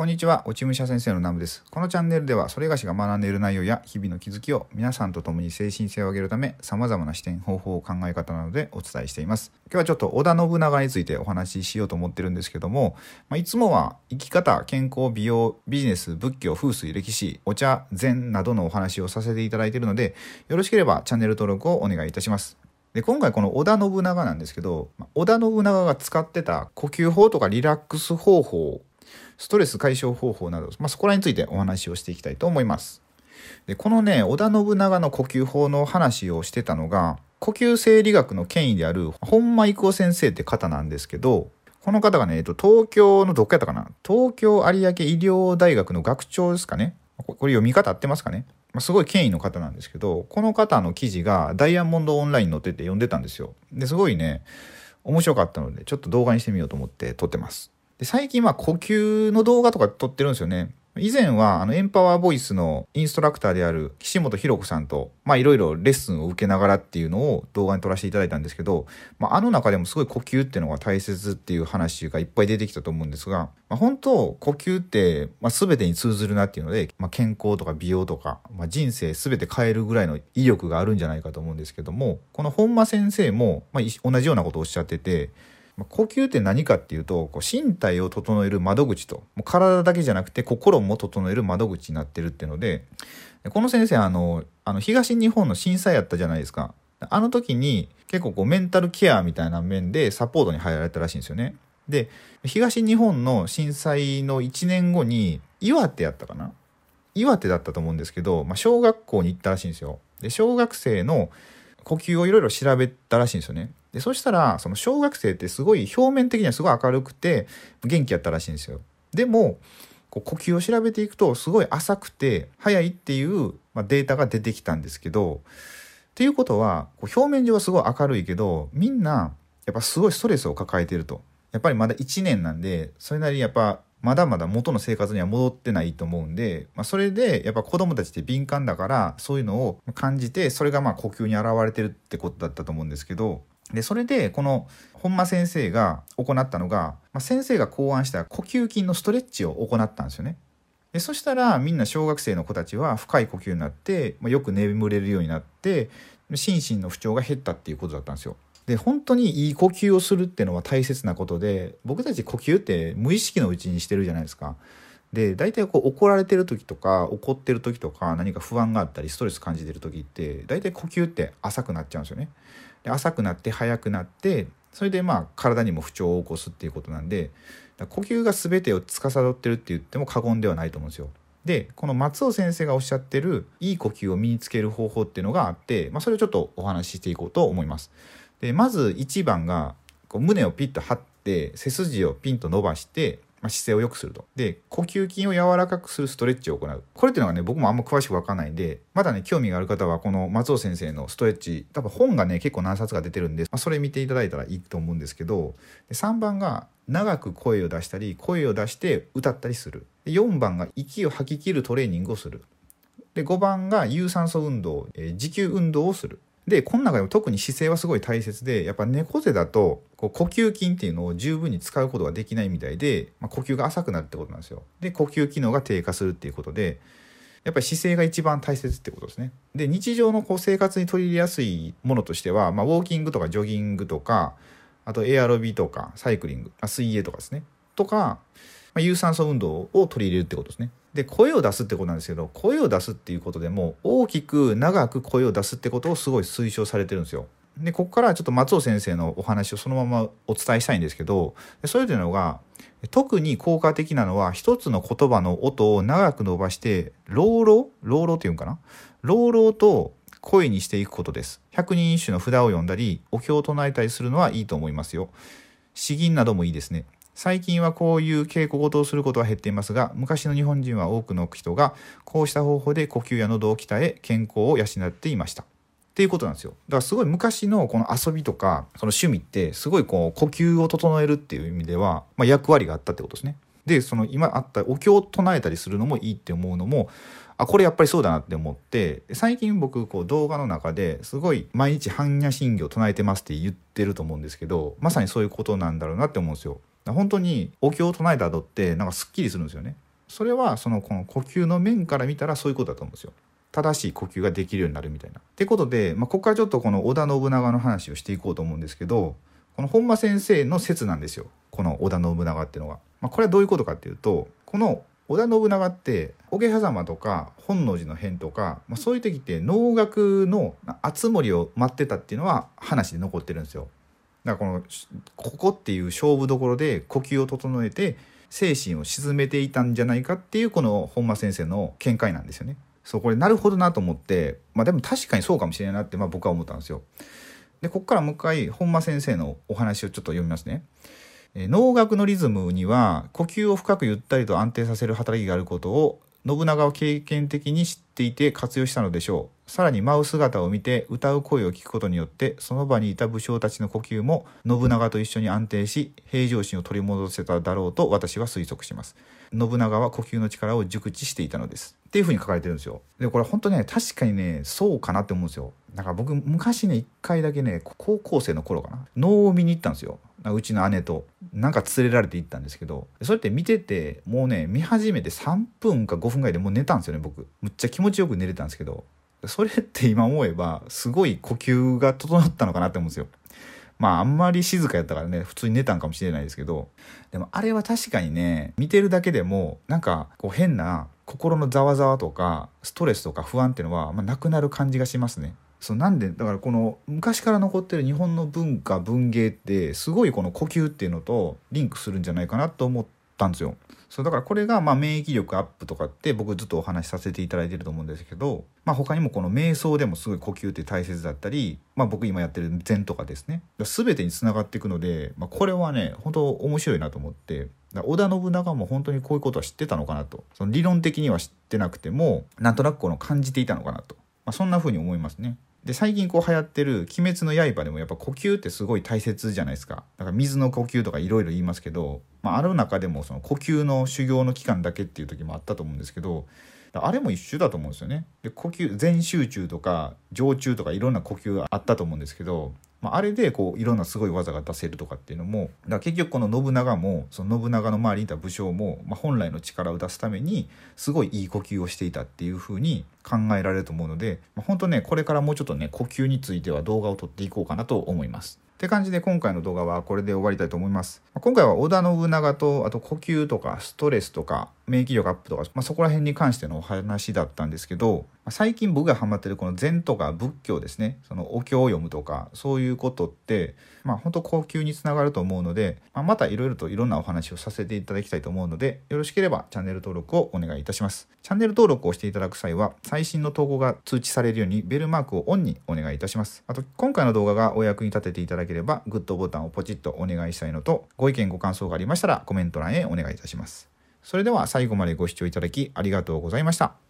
こんにちは、落ち武者先生のナムです。このチャンネルでは、それがしが学んでいる内容や日々の気づきを皆さんと共に精神性を上げるため、様々な視点、方法、考え方などでお伝えしています。今日はちょっと織田信長についてお話ししようと思ってるんですけども、まあ、いつもは生き方、健康、美容、ビジネス、仏教、風水、歴史、お茶、禅などのお話をさせていただいているので、よろしければチャンネル登録をお願いいたします。で今回この織田信長なんですけど織田信長が使ってた呼吸法とかリラックス方法ストレス解消方法など、まあ、そこらについてお話をしていきたいと思います。でこのね織田信長の呼吸法の話をしてたのが呼吸生理学の権威である本間育夫先生って方なんですけどこの方がね、えっと、東京のどっかやったかな？東京有明医療大学の学長ですかね？これ読み方合ってますかね？まあすごい権威の方なんですけど、この方の記事がダイヤモンドオンラインに載ってて読んでたんですよ。で、すごいね、面白かったので、ちょっと動画にしてみようと思って撮ってます。で最近は呼吸の動画とか撮ってるんですよね。以前はあのエンパワーボイスのインストラクターである岸本博子さんといろいろレッスンを受けながらっていうのを動画に撮らせていただいたんですけど、まあ、あの中でもすごい呼吸っていうのが大切っていう話がいっぱい出てきたと思うんですが、まあ、本当呼吸って、まあ、全てに通ずるなっていうので、まあ、健康とか美容とか、まあ、人生全て変えるぐらいの威力があるんじゃないかと思うんですけどもこの本間先生も、まあ、同じようなことをおっしゃってて呼吸って何かっていうとこう身体を整える窓口ともう体だけじゃなくて心も整える窓口になってるっていうのでこの先生あのあの東日本の震災やったじゃないですか。あの時に結構こうメンタルケアみたいな面でサポートに入られたらしいんですよね。で東日本の震災の1年後に岩手やったかな？岩手だったと思うんですけど、まあ、小学校に行ったらしいんですよ。で小学生の呼吸をいろいろ調べたらしいんですよね。でそしたらその小学生ってすごい表面的にはすごい明るくて元気やったらしいんですよ。でもこう呼吸を調べていくとすごい浅くて早いっていう、ま、データが出てきたんですけどっていうことはこう表面上はすごい明るいけどみんなやっぱすごいストレスを抱えてると。やっぱりまだ1年なんでそれなりにやっぱまだまだ元の生活には戻ってないと思うんで、まあ、それでやっぱ子供たちって敏感だからそういうのを感じてそれがまあ呼吸に現れてるってことだったと思うんですけどでそれでこの本間先生が行ったのが、まあ、先生が考案した呼吸筋のストレッチを行ったんですよね。でそしたらみんな小学生の子たちは深い呼吸になって、まあ、よく眠れるようになって心身の不調が減ったっていうことだったんですよ。で本当にいい呼吸をするっていうのは大切なことで僕たち呼吸って無意識のうちにしてるじゃないですか。で大体こう怒られてる時とか怒ってる時とか何か不安があったりストレス感じてる時って大体呼吸って浅くなっちゃうんですよね。で浅くなって速くなってそれでまあ体にも不調を起こすっていうことなんで呼吸が全てを司ってるって言っても過言ではないと思うんですよ。でこの松尾先生がおっしゃってるいい呼吸を身につける方法っていうのがあって、まあ、それをちょっとお話ししていこうと思います。でまず1番がこう胸をピッと張って背筋をピンと伸ばして、姿勢を良くすると。で、呼吸筋を柔らかくするストレッチを行う。これっていうのがね、僕もあんま詳しくわかんないんで、まだね、興味がある方は、この松尾先生のストレッチ、多分本がね、結構何冊か出てるんで、まあ、それ見ていただいたらいいと思うんですけど、で3番が、長く声を出したり、声を出して歌ったりする。で4番が、息を吐き切るトレーニングをする。で5番が有酸素運動、えー、持久運動をする。でこの中でも特に姿勢はすごい大切でやっぱ猫背だとこう呼吸筋っていうのを十分に使うことができないみたいで、まあ、呼吸が浅くなるってことなんですよ。で呼吸機能が低下するっていうことでやっぱり姿勢が一番大切ってことですね。で日常のこう生活に取り入れやすいものとしては、まあ、ウォーキングとかジョギングとかあとエアロビとかサイクリング、あ、水泳とかですねとか、ま、有酸素運動を取り入れるってことですね。で声を出すってことなんですけど声を出すっていうことでも大きく長く声を出すってことをすごい推奨されてるんですよ。でここからちょっと松尾先生のお話をそのままお伝えしたいんですけどそれというのが特に効果的なのは一つの言葉の音を長く伸ばして朗々朗々っていうんかな？朗々と声にしていくことです。百人一首の札を読んだりお経を唱えたりするのはいいと思いますよ。詩吟などもいいですね。最近はこういう稽古事をすることは減っていますが昔の日本人は多くの人がこうした方法で呼吸や喉を鍛え健康を養っていました。っていうことなんですよ。だからすごい昔のこの遊びとかその趣味ってすごいこう呼吸を整えるっていう意味では、まあ、役割があったってことですね。でその今あったお経を唱えたりするのもいいって思うのもあこれやっぱりそうだなって思って最近僕こう動画の中ですごい毎日般若心経唱えてますって言ってると思うんですけどまさにそういうことなんだろうなって思うんですよ。本当にお経を唱えた後ってなんかすっきりするんですよねそれはそのこの呼吸の面から見たらそういうことだと思うんですよ。正しい呼吸ができるようになるみたいな。ってことで、まあ、ここからちょっとこの織田信長の話をしていこうと思うんですけどこの本間先生の説なんですよこの織田信長っていうのが。まあ、これはどういうことかっていうとこの織田信長って桶狭間とか本能寺の変とか、まあ、そういう時って能楽の熱盛を待ってたっていうのは話で残ってるんですよ。だからこのここっていう勝負どころで呼吸を整えて精神を鎮めていたんじゃないかっていうこの本間先生の見解なんですよね。そうこれなるほどなと思ってまあでも確かにそうかもしれないなってまあ僕は思ったんですよ。でここからもう一回本間先生のお話をちょっと読みますね。え能楽のリズムには呼吸を深くゆったりと安定させる働きがあることを信長を経験的に知っていて活用したのでしょう。さらに舞う姿を見て歌う声を聞くことによってその場にいた武将たちの呼吸も信長と一緒に安定し平常心を取り戻せただろうと私は推測します。信長は呼吸の力を熟知していたのです。っていうふうに書かれてるんですよ。でこれ本当ね確かにねそうかなって思うんですよ。だか僕昔ね一回だけね高校生の頃かな能を見に行ったんですよ。うちの姉と。なんか連れられて行ったんですけどそれって見ててもうね見始めて3分か5分ぐらいでもう寝たんですよね僕。むっちゃ気持ちよく寝れたんですけど。それって今思えばすごい呼吸が整ったのかなって思うんですよ。まああんまり静かやったからね普通に寝たんかもしれないですけど。でもあれは確かにね見てるだけでもなんかこう変な心のざわざわとかストレスとか不安っていうのは、まあ、なくなる感じがしますね。そうなんでだからこの昔から残ってる日本の文化文芸ってすごいこの呼吸っていうのとリンクするんじゃないかなと思ったんですよ。そうだからこれがまあ免疫力アップとかって僕ずっとお話しさせていただいてると思うんですけど、まあ、他にもこの瞑想でもすごい呼吸って大切だったり、まあ、僕今やってる禅とかですね全てにつながっていくので、まあ、これはね本当面白いなと思って織田信長も本当にこういうことは知ってたのかなとその理論的には知ってなくてもなんとなくこの感じていたのかなと、まあ、そんな風に思いますね。で最近こう流行ってる「鬼滅の刃」でもやっぱ呼吸ってすごい大切じゃないですか。だから水の呼吸とかいろいろ言いますけど、まあ、ある中でもその呼吸の修行の期間だけっていう時もあったと思うんですけどあれも一緒だと思うんですよね。で呼吸全集中とか常中とかいろんな呼吸があったと思うんですけどまあ、あれでこういろんなすごい技が出せるとかっていうのもだから結局この信長もその信長の周りにいた武将も、まあ、本来の力を出すためにすごいいい呼吸をしていたっていうふうに考えられると思うので、まあ、本当ねこれからもうちょっとね呼吸については動画を撮っていこうかなと思います。って感じで今回の動画はこれで終わりたいと思います。今回は織田信長とあと呼吸とかストレスとか免疫力アップとか、まあ、そこら辺に関してのお話だったんですけど最近僕がハマってるこの禅とか仏教ですね。そのお経を読むとかそういうことってまあ本当呼吸につながると思うので、まあ、またいろいろといろんなお話をさせていただきたいと思うのでよろしければチャンネル登録をお願いいたします。チャンネル登録をしていただく際は最新の投稿が通知されるようにベルマークをオンにお願いいたします。あと今回の動画がお役に立てていただければグッドボタンをポチッとお願いしたいのとご意見ご感想がありましたらコメント欄へお願いいたしますそれでは最後までご視聴いただきありがとうございました。